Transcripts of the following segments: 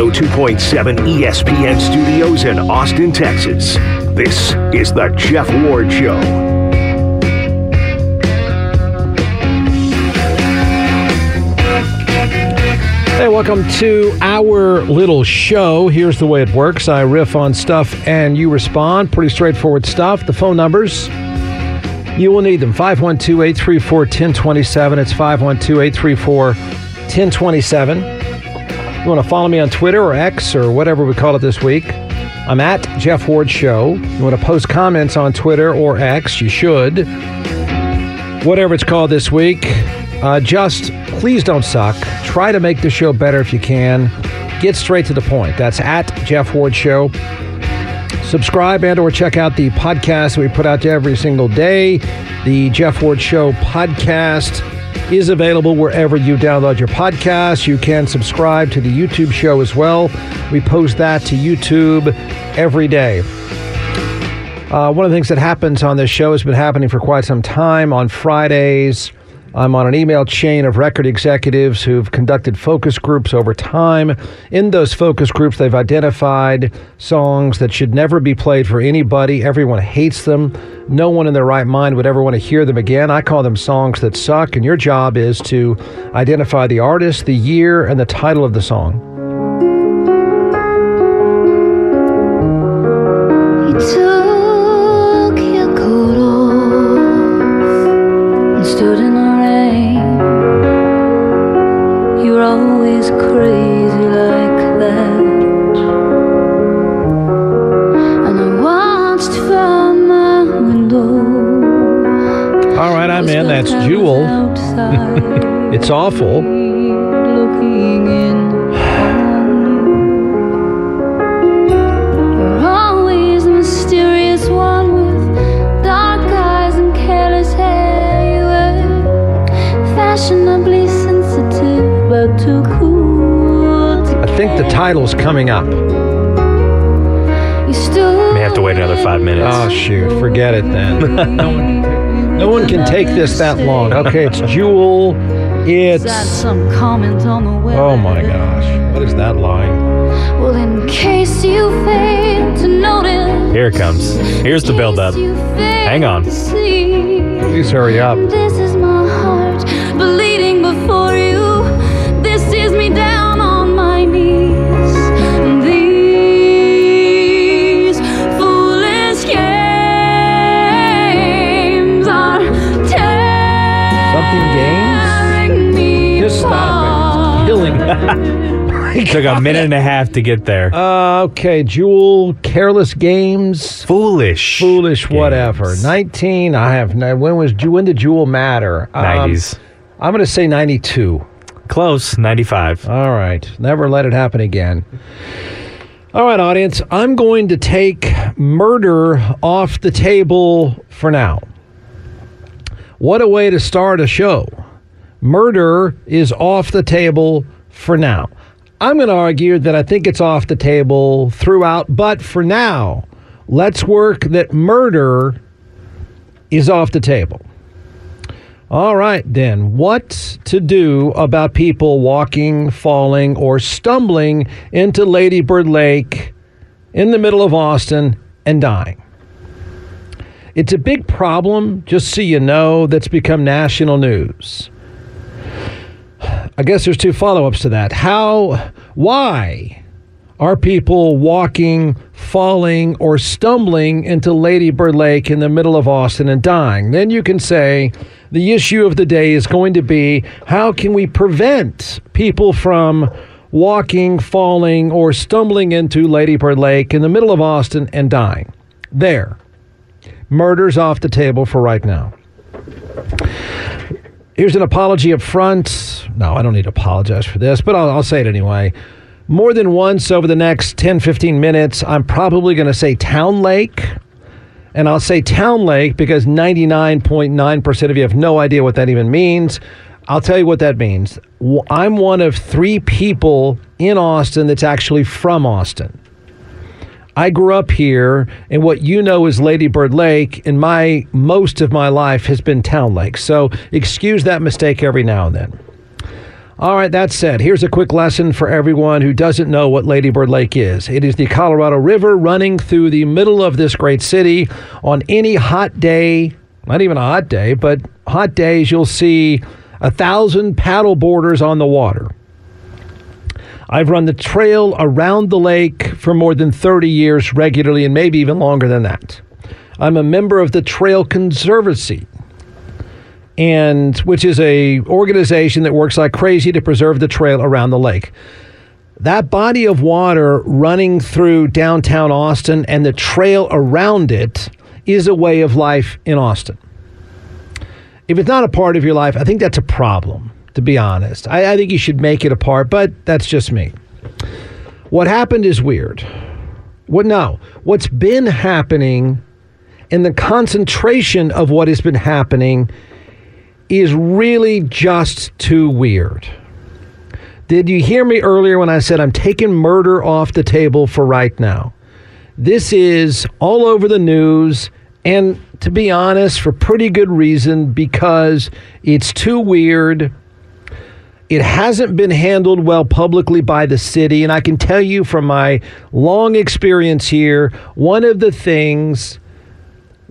102.7 ESPN studios in Austin, Texas. This is The Jeff Ward Show. Hey, welcome to our little show. Here's the way it works I riff on stuff and you respond. Pretty straightforward stuff. The phone numbers, you will need them 512 834 1027. It's 512 834 1027. You want to follow me on Twitter or X or whatever we call it this week? I'm at Jeff Ward Show. You want to post comments on Twitter or X? You should. Whatever it's called this week. Uh, just please don't suck. Try to make the show better if you can. Get straight to the point. That's at Jeff Ward Show. Subscribe and or check out the podcast we put out every single day. The Jeff Ward Show podcast is available wherever you download your podcast. You can subscribe to the YouTube show as well. We post that to YouTube every day. Uh, one of the things that happens on this show has been happening for quite some time on Fridays. I'm on an email chain of record executives who've conducted focus groups over time. In those focus groups, they've identified songs that should never be played for anybody. Everyone hates them. No one in their right mind would ever want to hear them again. I call them songs that suck, and your job is to identify the artist, the year, and the title of the song. Fashionably sensitive, but too cool to I think the title's coming up. You stood May have to wait another five minutes. Oh, shoot. Forget it then. no, one can take, no one can take this that long. Okay, it's Jewel. It's. Got some comment on the web. Oh my gosh. What is that line? Well, in case you fail to notice. Here it comes. Here's the build-up. Hang on. Please hurry up. This is my heart bleeding before you. Took a minute and a half to get there. Uh, okay, Jewel, Careless Games. Foolish. Foolish, whatever. games. 19. I have. no- When was when did Jewel matter? Um, 90s. I'm going to say 92. Close. 95. All right. Never let it happen again. All right, audience. I'm going to take murder off the table for now. What a way to start a show. Murder is off the table for now. I'm going to argue that I think it's off the table throughout, but for now, let's work that murder is off the table. All right, then. What to do about people walking, falling, or stumbling into Lady Bird Lake in the middle of Austin and dying? It's a big problem, just so you know, that's become national news. I guess there's two follow ups to that. How, why are people walking, falling, or stumbling into Lady Bird Lake in the middle of Austin and dying? Then you can say the issue of the day is going to be how can we prevent people from walking, falling, or stumbling into Lady Bird Lake in the middle of Austin and dying? There. Murder's off the table for right now. Here's an apology up front. No, I don't need to apologize for this, but I'll, I'll say it anyway. More than once over the next 10, 15 minutes, I'm probably going to say Town Lake. And I'll say Town Lake because 99.9% of you have no idea what that even means. I'll tell you what that means. I'm one of three people in Austin that's actually from Austin. I grew up here, and what you know is Lady Bird Lake, and my most of my life has been Town Lake. So excuse that mistake every now and then. All right, that said, here's a quick lesson for everyone who doesn't know what Lady Bird Lake is. It is the Colorado River running through the middle of this great city. On any hot day, not even a hot day, but hot days, you'll see a thousand paddle boarders on the water. I've run the trail around the lake for more than 30 years regularly and maybe even longer than that. I'm a member of the Trail Conservancy and which is a organization that works like crazy to preserve the trail around the lake. That body of water running through downtown Austin and the trail around it is a way of life in Austin. If it's not a part of your life, I think that's a problem to be honest. I, I think you should make it a part, but that's just me. What happened is weird. What no? What's been happening and the concentration of what has been happening is really just too weird. Did you hear me earlier when I said I'm taking murder off the table for right now? This is all over the news, and to be honest, for pretty good reason because it's too weird it hasn't been handled well publicly by the city. And I can tell you from my long experience here, one of the things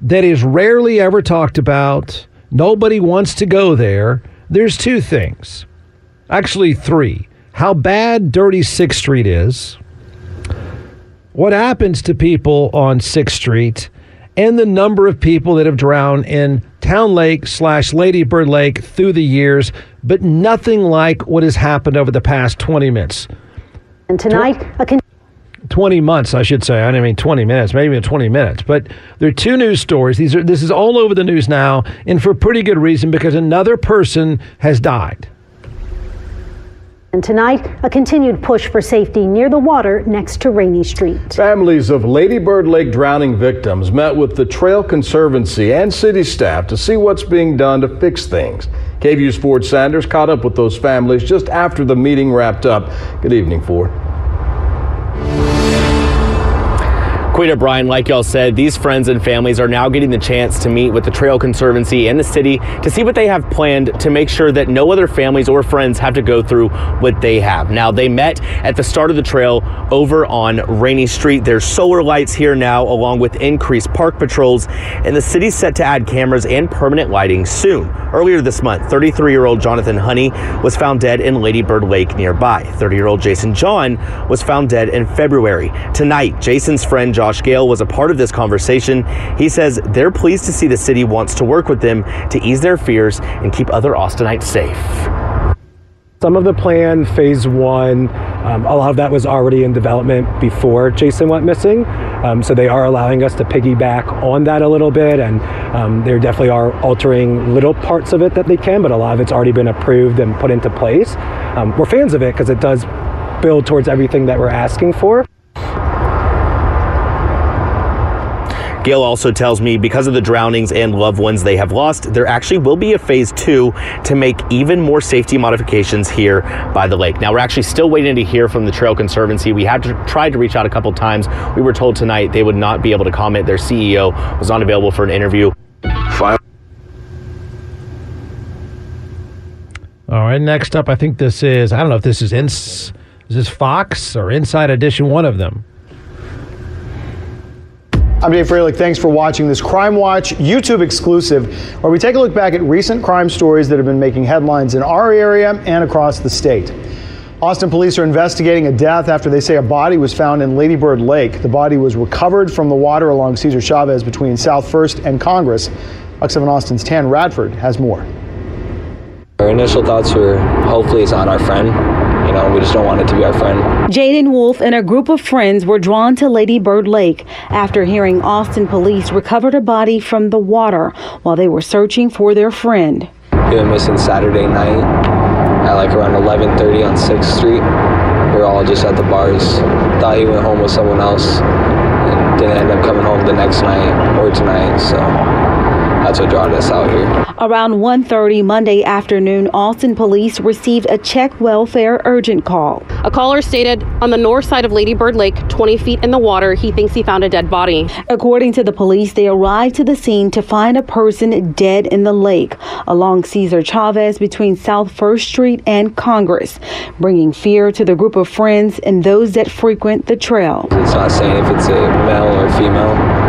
that is rarely ever talked about, nobody wants to go there. There's two things, actually, three. How bad Dirty Sixth Street is, what happens to people on Sixth Street, and the number of people that have drowned in Town Lake slash Lady Bird Lake through the years, but nothing like what has happened over the past 20 minutes. And tonight, a con- 20 months, I should say. I mean 20 minutes, maybe even 20 minutes. But there are two news stories. These are this is all over the news now, and for a pretty good reason because another person has died. And tonight, a continued push for safety near the water next to Rainey Street. Families of Lady Bird Lake drowning victims met with the Trail Conservancy and city staff to see what's being done to fix things. KVUE's Ford Sanders caught up with those families just after the meeting wrapped up. Good evening, Ford. Quita Brian, like y'all said, these friends and families are now getting the chance to meet with the Trail Conservancy and the city to see what they have planned to make sure that no other families or friends have to go through what they have. Now, they met at the start of the trail over on Rainey Street. There's solar lights here now, along with increased park patrols, and the city's set to add cameras and permanent lighting soon. Earlier this month, 33 year old Jonathan Honey was found dead in Lady Bird Lake nearby. 30 year old Jason John was found dead in February. Tonight, Jason's friend Josh Gale was a part of this conversation. He says they're pleased to see the city wants to work with them to ease their fears and keep other Austinites safe. Some of the plan, phase one, um, a lot of that was already in development before Jason went missing. Um, so they are allowing us to piggyback on that a little bit, and um, they definitely are altering little parts of it that they can, but a lot of it's already been approved and put into place. Um, we're fans of it because it does build towards everything that we're asking for. Gail also tells me because of the drownings and loved ones they have lost, there actually will be a phase two to make even more safety modifications here by the lake. Now, we're actually still waiting to hear from the Trail Conservancy. We had to, tried to reach out a couple times. We were told tonight they would not be able to comment. Their CEO was not available for an interview. All right, next up, I think this is, I don't know if this is, ins, is this Fox or Inside Edition, one of them. I'm Dave Freilich. Thanks for watching this Crime Watch YouTube exclusive, where we take a look back at recent crime stories that have been making headlines in our area and across the state. Austin police are investigating a death after they say a body was found in Lady Bird Lake. The body was recovered from the water along Cesar Chavez between South First and Congress. Fox 7 Austin's Tan Radford has more. Our initial thoughts were hopefully it's not our friend. You know, we just don't want it to be our friend. Jaden Wolf and a group of friends were drawn to Lady Bird Lake after hearing Austin police recovered a body from the water while they were searching for their friend. He went missing Saturday night at like around 11:30 on 6th Street. We were all just at the bars. Thought he went home with someone else and didn't end up coming home the next night or tonight. So I that's what brought us out here. Around 1:30 Monday afternoon, Austin police received a check welfare urgent call. A caller stated on the north side of Lady Bird Lake, 20 feet in the water, he thinks he found a dead body. According to the police, they arrived to the scene to find a person dead in the lake along Cesar Chavez between South First Street and Congress, bringing fear to the group of friends and those that frequent the trail. It's not saying if it's a male or female.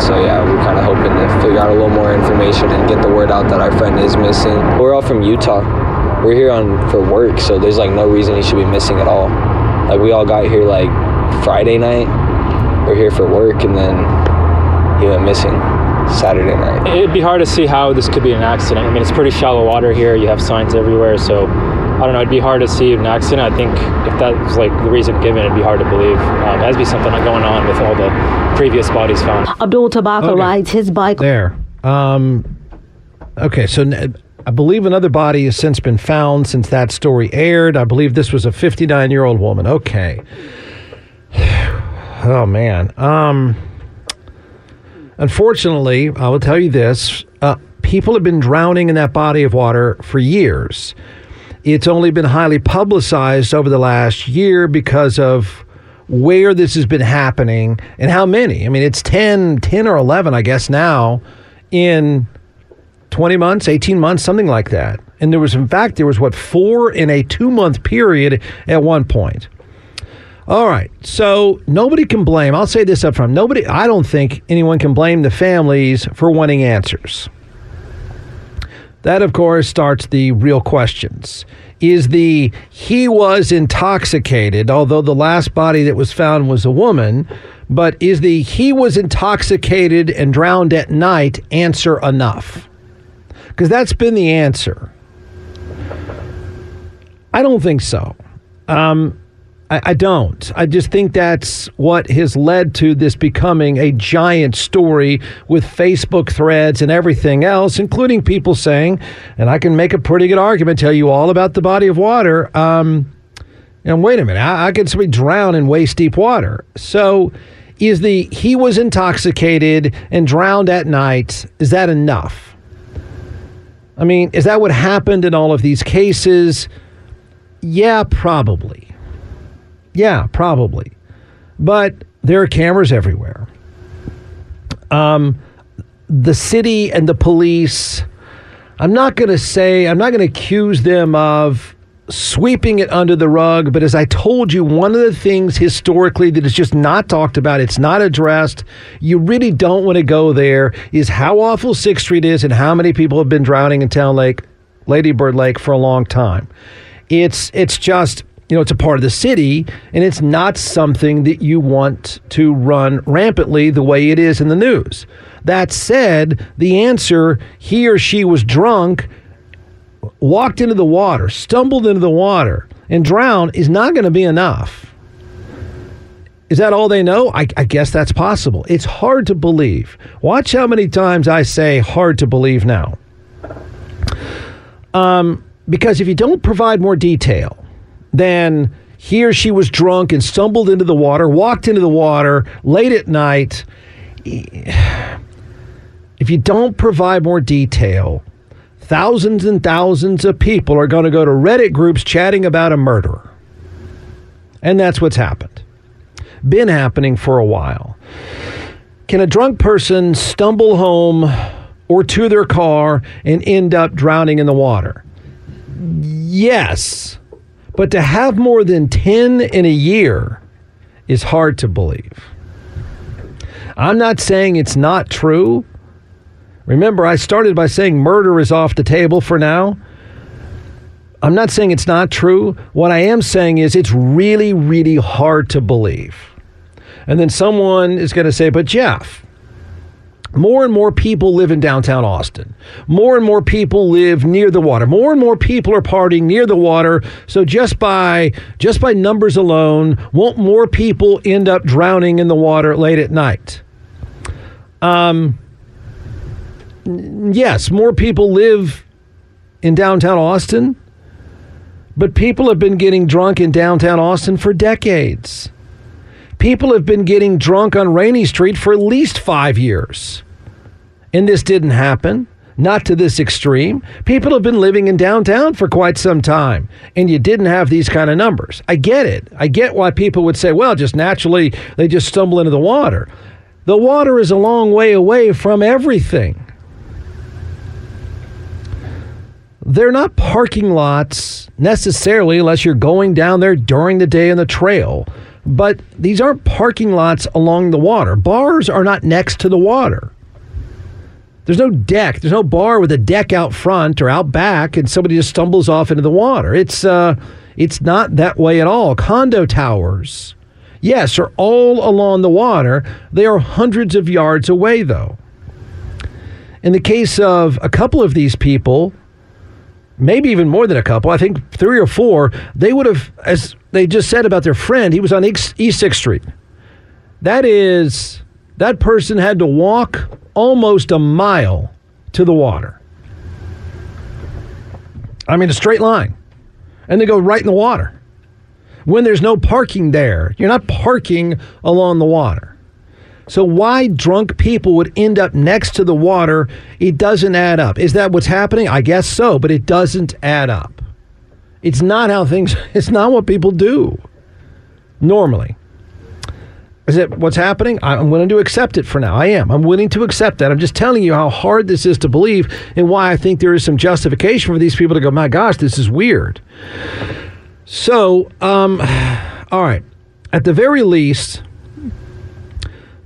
So yeah, we're kind of hoping to figure out a little more information and get the word out that our friend is missing. We're all from Utah. We're here on for work, so there's like no reason he should be missing at all. Like we all got here like Friday night. We're here for work, and then he went missing Saturday night. It'd be hard to see how this could be an accident. I mean, it's pretty shallow water here. You have signs everywhere, so I don't know. It'd be hard to see an accident. I think if that was like the reason given, it'd be hard to believe. Um, it has to be something going on with all the previous bodies found. Abdul Tabaka Okay. rides his bike. There. Um, okay, so n- I believe another body has since been found since that story aired. I believe this was a 59 year old woman. Okay. Oh man. Um, unfortunately, I will tell you this: uh, people have been drowning in that body of water for years. It's only been highly publicized over the last year because of where this has been happening and how many. I mean, it's 10, 10 or 11, I guess, now in 20 months, 18 months, something like that. And there was, in fact, there was what, four in a two month period at one point. All right. So nobody can blame, I'll say this up front. Nobody, I don't think anyone can blame the families for wanting answers. That, of course, starts the real questions. Is the he was intoxicated, although the last body that was found was a woman, but is the he was intoxicated and drowned at night answer enough? Because that's been the answer. I don't think so. Um, I, I don't. I just think that's what has led to this becoming a giant story with Facebook threads and everything else, including people saying, and I can make a pretty good argument, tell you all about the body of water. Um, and wait a minute, I, I could somebody drown in waist deep water. So is the he was intoxicated and drowned at night, is that enough? I mean, is that what happened in all of these cases? Yeah, probably. Yeah, probably. But there are cameras everywhere. Um, the city and the police, I'm not going to say, I'm not going to accuse them of sweeping it under the rug, but as I told you, one of the things historically that is just not talked about, it's not addressed, you really don't want to go there, is how awful Sixth Street is and how many people have been drowning in Town Lake, Lady Bird Lake for a long time. It's it's just you know it's a part of the city and it's not something that you want to run rampantly the way it is in the news. That said, the answer he or she was drunk, walked into the water, stumbled into the water, and drowned is not going to be enough. Is that all they know? I, I guess that's possible. It's hard to believe. Watch how many times I say hard to believe now. Um, because if you don't provide more detail, then he or she was drunk and stumbled into the water, walked into the water late at night. If you don't provide more detail, thousands and thousands of people are going to go to Reddit groups chatting about a murderer. And that's what's happened. Been happening for a while. Can a drunk person stumble home or to their car and end up drowning in the water? Yes. But to have more than 10 in a year is hard to believe. I'm not saying it's not true. Remember, I started by saying murder is off the table for now. I'm not saying it's not true. What I am saying is it's really, really hard to believe. And then someone is going to say, but Jeff, more and more people live in downtown Austin. More and more people live near the water. More and more people are partying near the water. So just by just by numbers alone, won't more people end up drowning in the water late at night? Um yes, more people live in downtown Austin, but people have been getting drunk in downtown Austin for decades. People have been getting drunk on Rainey Street for at least five years. And this didn't happen. Not to this extreme. People have been living in downtown for quite some time, and you didn't have these kind of numbers. I get it. I get why people would say, well, just naturally, they just stumble into the water. The water is a long way away from everything. They're not parking lots necessarily unless you're going down there during the day on the trail. But these aren't parking lots along the water. Bars are not next to the water. There's no deck. There's no bar with a deck out front or out back, and somebody just stumbles off into the water. It's uh, it's not that way at all. Condo towers, yes, are all along the water. They are hundreds of yards away, though. In the case of a couple of these people, maybe even more than a couple, I think three or four, they would have, as they just said about their friend, he was on East 6th Street. That is, that person had to walk almost a mile to the water. I mean, a straight line. And they go right in the water. When there's no parking there, you're not parking along the water. So, why drunk people would end up next to the water, it doesn't add up. Is that what's happening? I guess so, but it doesn't add up. It's not how things, it's not what people do normally. Is it what's happening? I'm willing to accept it for now. I am. I'm willing to accept that. I'm just telling you how hard this is to believe and why I think there is some justification for these people to go, my gosh, this is weird. So, um, all right. At the very least,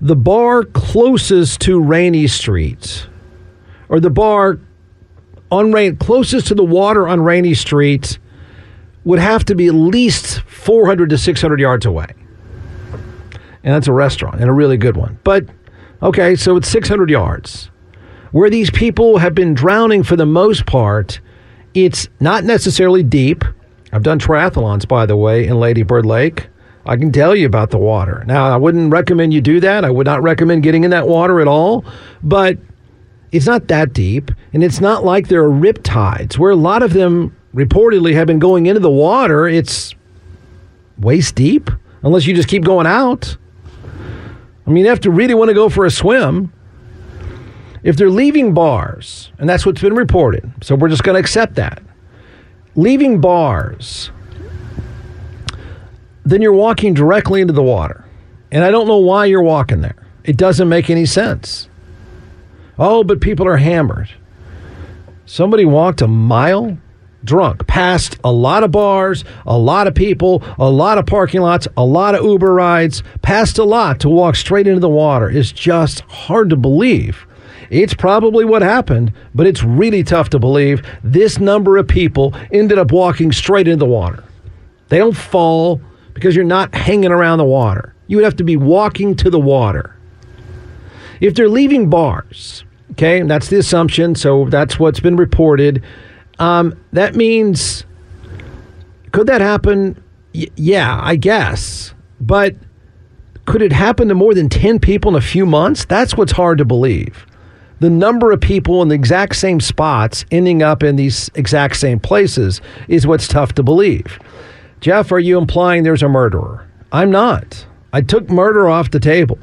the bar closest to Rainey Street, or the bar on rain closest to the water on Rainey Street, would have to be at least 400 to 600 yards away and that's a restaurant and a really good one. But okay, so it's 600 yards. Where these people have been drowning for the most part, it's not necessarily deep. I've done triathlons, by the way, in Lady Bird Lake. I can tell you about the water. Now, I wouldn't recommend you do that. I would not recommend getting in that water at all, but it's not that deep. And it's not like there are rip tides where a lot of them reportedly have been going into the water. It's waist deep, unless you just keep going out. I mean, you have to really want to go for a swim. If they're leaving bars, and that's what's been reported, so we're just going to accept that. Leaving bars, then you're walking directly into the water. And I don't know why you're walking there. It doesn't make any sense. Oh, but people are hammered. Somebody walked a mile drunk past a lot of bars, a lot of people, a lot of parking lots, a lot of Uber rides, past a lot to walk straight into the water is just hard to believe. It's probably what happened, but it's really tough to believe this number of people ended up walking straight into the water. They don't fall because you're not hanging around the water. You would have to be walking to the water. If they're leaving bars, okay, that's the assumption, so that's what's been reported um, that means, could that happen? Y- yeah, I guess. But could it happen to more than 10 people in a few months? That's what's hard to believe. The number of people in the exact same spots ending up in these exact same places is what's tough to believe. Jeff, are you implying there's a murderer? I'm not. I took murder off the table.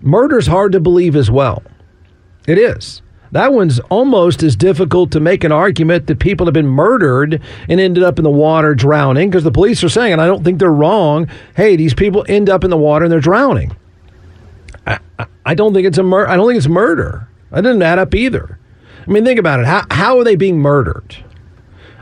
Murder's hard to believe as well. It is. That one's almost as difficult to make an argument that people have been murdered and ended up in the water drowning because the police are saying, and I don't think they're wrong, hey, these people end up in the water and they're drowning. I, I don't think it's a mur- I don't think it's murder. I didn't add up either. I mean, think about it. How, how are they being murdered?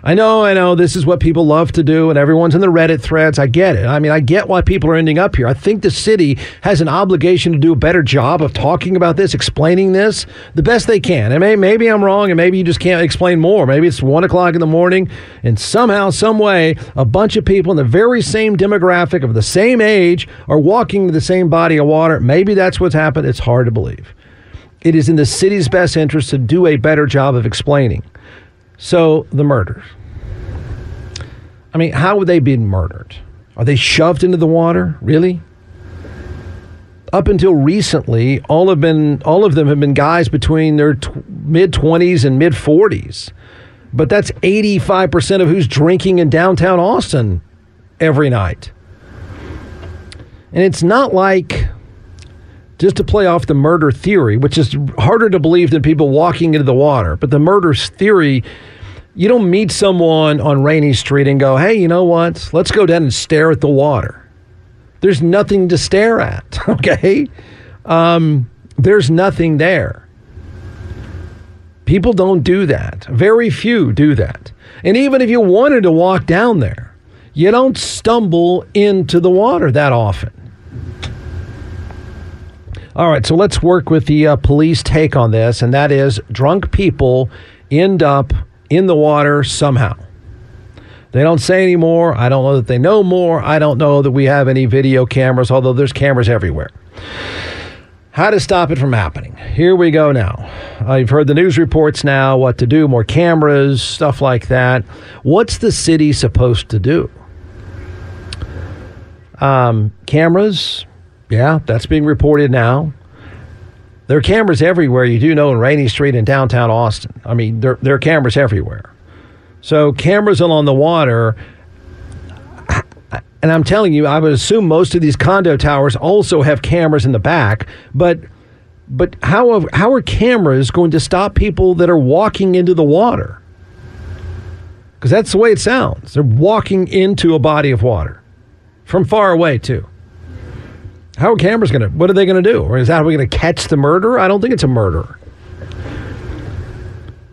I know, I know this is what people love to do, and everyone's in the Reddit threads. I get it. I mean, I get why people are ending up here. I think the city has an obligation to do a better job of talking about this, explaining this the best they can. And may, maybe I'm wrong, and maybe you just can't explain more. Maybe it's one o'clock in the morning, and somehow, some way, a bunch of people in the very same demographic of the same age are walking to the same body of water. Maybe that's what's happened. It's hard to believe. It is in the city's best interest to do a better job of explaining. So, the murders. I mean, how would they be murdered? Are they shoved into the water? Really? Up until recently, all have been all of them have been guys between their t- mid 20s and mid 40s. But that's 85% of who's drinking in downtown Austin every night. And it's not like just to play off the murder theory, which is harder to believe than people walking into the water. But the murder theory, you don't meet someone on Rainey Street and go, hey, you know what? Let's go down and stare at the water. There's nothing to stare at, okay? Um, there's nothing there. People don't do that. Very few do that. And even if you wanted to walk down there, you don't stumble into the water that often. All right, so let's work with the uh, police take on this, and that is drunk people end up in the water somehow. They don't say anymore. I don't know that they know more. I don't know that we have any video cameras, although there's cameras everywhere. How to stop it from happening. Here we go now. Uh, you've heard the news reports now, what to do, more cameras, stuff like that. What's the city supposed to do? Um, cameras, yeah, that's being reported now. There are cameras everywhere. You do know in Rainey Street in downtown Austin. I mean, there, there are cameras everywhere. So cameras along the water. And I'm telling you, I would assume most of these condo towers also have cameras in the back. But but how how are cameras going to stop people that are walking into the water? Because that's the way it sounds. They're walking into a body of water from far away too. How are cameras going to? What are they going to do? Or is that how we going to catch the murderer? I don't think it's a murderer.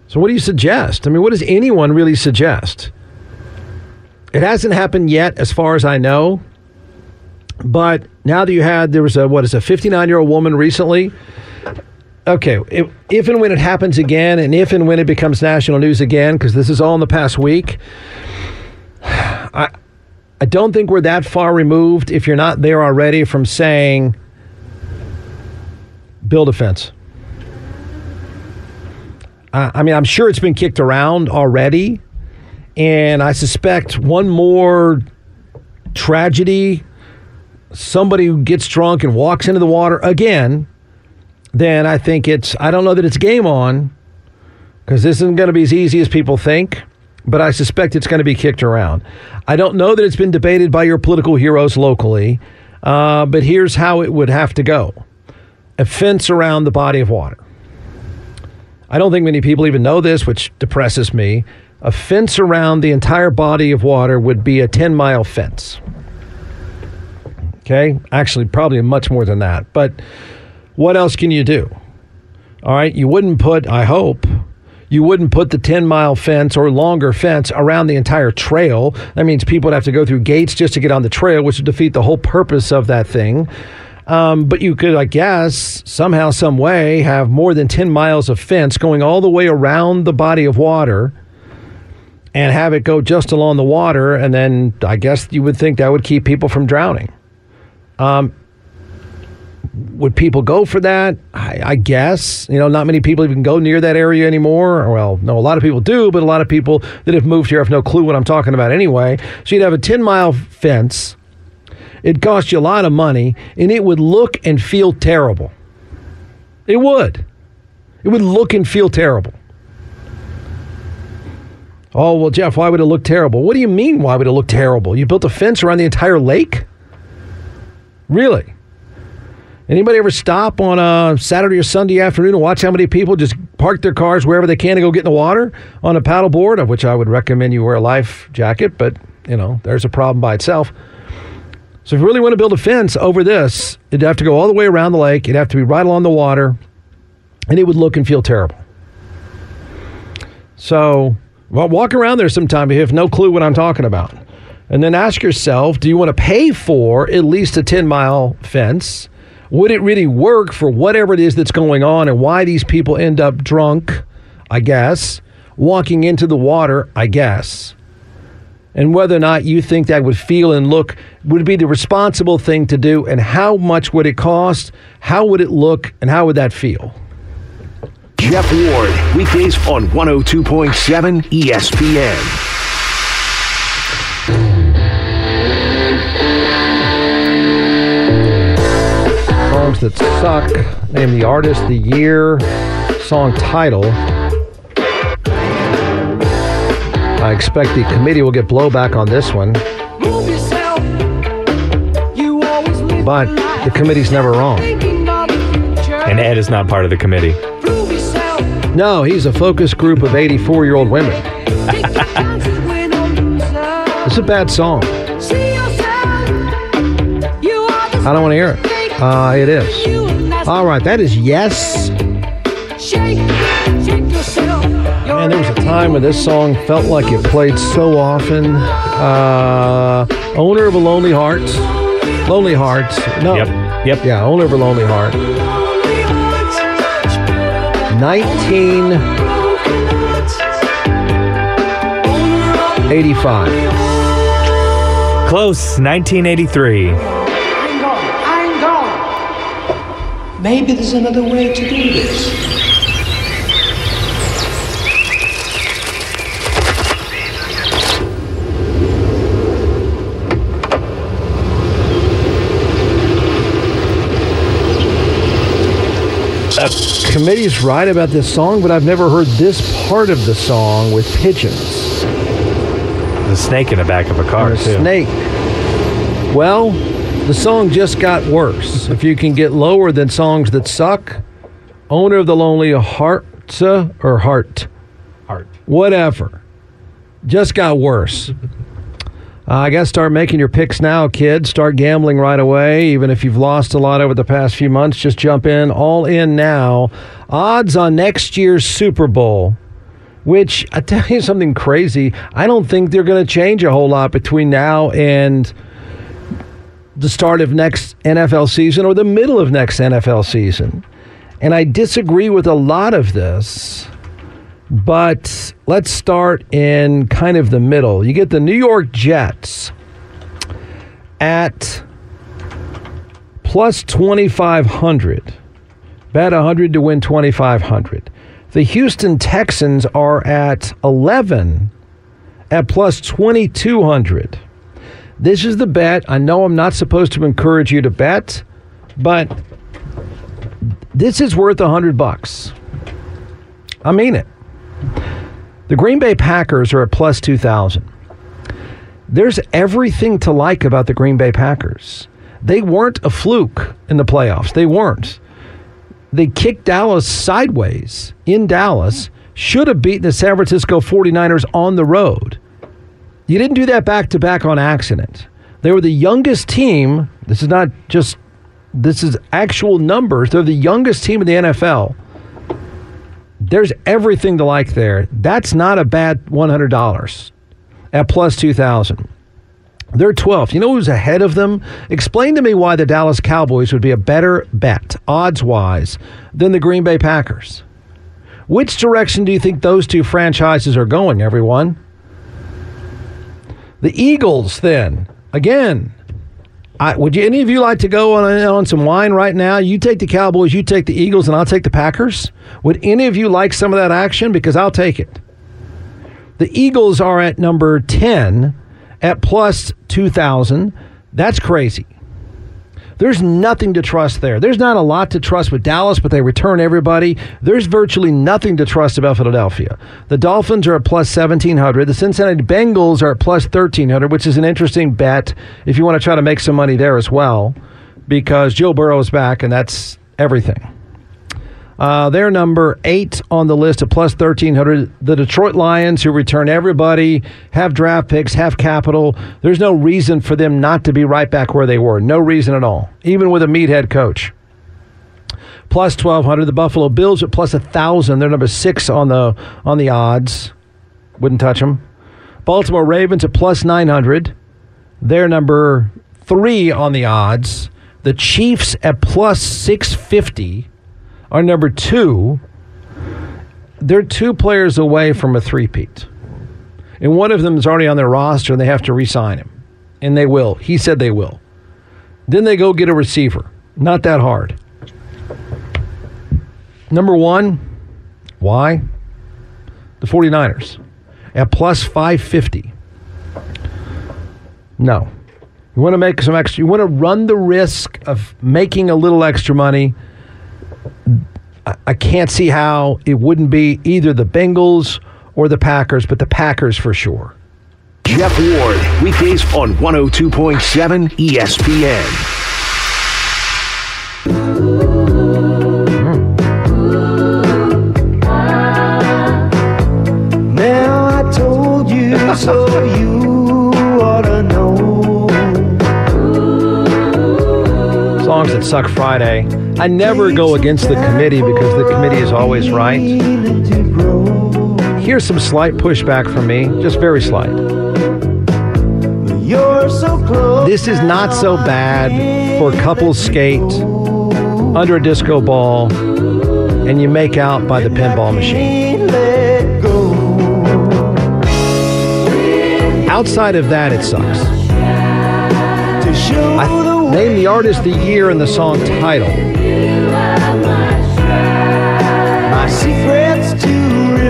So what do you suggest? I mean, what does anyone really suggest? It hasn't happened yet, as far as I know. But now that you had, there was a what is a 59 year old woman recently. Okay, if, if and when it happens again, and if and when it becomes national news again, because this is all in the past week, I I don't think we're that far removed if you're not there already from saying build a fence. I mean, I'm sure it's been kicked around already, and I suspect one more tragedy, somebody who gets drunk and walks into the water again, then I think it's, I don't know that it's game on, because this isn't going to be as easy as people think but I suspect it's going to be kicked around. I don't know that it's been debated by your political heroes locally, uh, but here's how it would have to go a fence around the body of water. I don't think many people even know this, which depresses me. A fence around the entire body of water would be a 10 mile fence. Okay? Actually, probably much more than that. But what else can you do? All right, you wouldn't put, I hope, you wouldn't put the 10 mile fence or longer fence around the entire trail. That means people would have to go through gates just to get on the trail, which would defeat the whole purpose of that thing. Um, but you could, I guess, somehow, some way, have more than 10 miles of fence going all the way around the body of water and have it go just along the water. And then I guess you would think that would keep people from drowning. Um, would people go for that? I, I, guess. You know, not many people even go near that area anymore. Well, no, a lot of people do, but a lot of people that have moved here have no clue what I'm talking about anyway. So you'd have a 10 mile fence. It'd cost you a lot of money, and it would look and feel terrible. It would. It would look and feel terrible. Oh, well, Jeff, why would it look terrible? What do you mean, why would it look terrible? You built a fence around the entire lake? Really? Anybody ever stop on a Saturday or Sunday afternoon and watch how many people just park their cars wherever they can to go get in the water on a paddle board, of which I would recommend you wear a life jacket, but you know, there's a problem by itself. So if you really want to build a fence over this, it'd have to go all the way around the lake, it'd have to be right along the water, and it would look and feel terrible. So well, walk around there sometime if you have no clue what I'm talking about. And then ask yourself, do you want to pay for at least a 10 mile fence? Would it really work for whatever it is that's going on and why these people end up drunk? I guess. Walking into the water, I guess. And whether or not you think that would feel and look would be the responsible thing to do, and how much would it cost? How would it look? And how would that feel? Jeff Ward, weekdays on 102.7 ESPN. That suck. Name the artist, the year, song title. I expect the committee will get blowback on this one. But the committee's never wrong. And Ed is not part of the committee. No, he's a focus group of 84 year old women. it's a bad song. I don't want to hear it. Uh, it is. All right, that is yes. Man, there was a time when this song felt like it played so often. Uh, owner of a lonely heart. Lonely heart. No. Yep. Yep. Yeah, owner of a lonely heart. 1985. Close. 1983. Maybe there's another way to do this. Uh, committee's right about this song, but I've never heard this part of the song with pigeons. The snake in the back of a car, And a too. snake. Well, the song just got worse. if you can get lower than songs that suck, owner of the lonely heart uh, or heart, Heart. whatever, just got worse. Uh, I guess start making your picks now, kids. Start gambling right away. Even if you've lost a lot over the past few months, just jump in. All in now. Odds on next year's Super Bowl, which I tell you something crazy. I don't think they're going to change a whole lot between now and the start of next NFL season or the middle of next NFL season. And I disagree with a lot of this. But let's start in kind of the middle. You get the New York Jets at plus 2,500. Bet 100 to win 2,500. The Houston Texans are at 11 at plus 2,200. This is the bet. I know I'm not supposed to encourage you to bet, but this is worth a 100 bucks. I mean it. The Green Bay Packers are at plus 2,000. There's everything to like about the Green Bay Packers. They weren't a fluke in the playoffs. They weren't. They kicked Dallas sideways in Dallas, should have beaten the San Francisco 49ers on the road. You didn't do that back to back on accident. They were the youngest team. This is not just, this is actual numbers. They're the youngest team in the NFL. There's everything to like there. That's not a bad $100 at plus 2,000. They're 12th. You know who's ahead of them? Explain to me why the Dallas Cowboys would be a better bet, odds wise, than the Green Bay Packers. Which direction do you think those two franchises are going, everyone? The Eagles, then. Again, I, would you, any of you like to go on, on some wine right now? You take the Cowboys, you take the Eagles, and I'll take the Packers. Would any of you like some of that action? Because I'll take it. The Eagles are at number 10 at plus 2,000. That's crazy. There's nothing to trust there. There's not a lot to trust with Dallas, but they return everybody. There's virtually nothing to trust about Philadelphia. The Dolphins are at plus 1,700. The Cincinnati Bengals are at plus 1,300, which is an interesting bet if you want to try to make some money there as well, because Joe Burrow is back, and that's everything. Uh, they're number eight on the list at plus 1,300. The Detroit Lions, who return everybody, have draft picks, have capital. There's no reason for them not to be right back where they were. No reason at all, even with a meathead coach. Plus 1,200. The Buffalo Bills at plus 1,000. They're number six on the, on the odds. Wouldn't touch them. Baltimore Ravens at plus 900. They're number three on the odds. The Chiefs at plus 650 are number two. They're two players away from a three-peat. And one of them is already on their roster and they have to re sign him. And they will. He said they will. Then they go get a receiver. Not that hard. Number one, why? The 49ers at plus 550. No. You want to make some extra, you want to run the risk of making a little extra money. I can't see how it wouldn't be either the Bengals or the Packers, but the Packers for sure. Jeff Ward, weekdays on 102.7 ESPN. so you ought to know. Songs that Suck Friday I never go against the committee because the committee is always right. Here's some slight pushback from me, just very slight. This is not so bad for couples skate under a disco ball and you make out by the pinball machine. Outside of that, it sucks. I name the artist, the year, and the song title.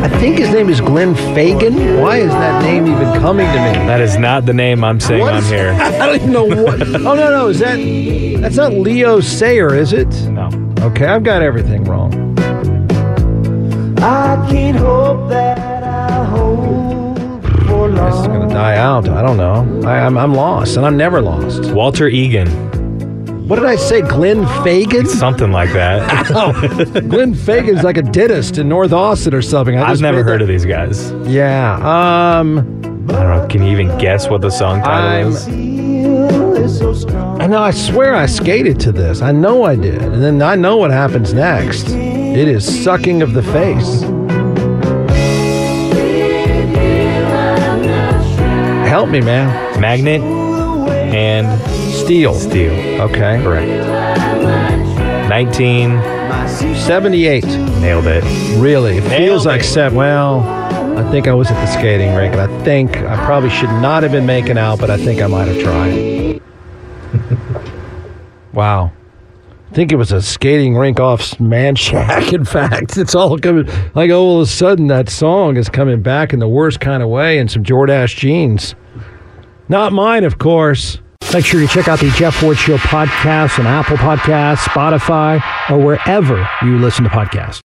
I think his name is Glenn Fagan. Why is that name even coming to me? That is not the name I'm saying What on here. I don't even know what. Oh no, no, is that that's not Leo Sayer, is it? No. Okay, I've got everything wrong. I can't hope that I hold for This is gonna die out. I don't know. I, I'm I'm lost, and I'm never lost. Walter Egan. What did I say? Glenn Fagan? Something like that. Oh, Glenn Fagan's like a dentist in North Austin or something. I I've never heard that- of these guys. Yeah. Um. I don't know. Can you even guess what the song title I'm- is? I know. I swear I skated to this. I know I did, and then I know what happens next. It is sucking of the face. Help me, man. Magnet and Steel. Steel. Okay. Correct. 19. 78. Nailed it. Really? It Nailed feels it. like seven. Well, I think I was at the skating rink, and I think I probably should not have been making out, but I think I might have tried. wow. I think it was a skating rink off Manchaca. In fact, it's all coming like all of a sudden that song is coming back in the worst kind of way in some Jordache jeans. Not mine, of course. Make sure you check out the Jeff Ward Show podcast on Apple Podcasts, Spotify, or wherever you listen to podcasts.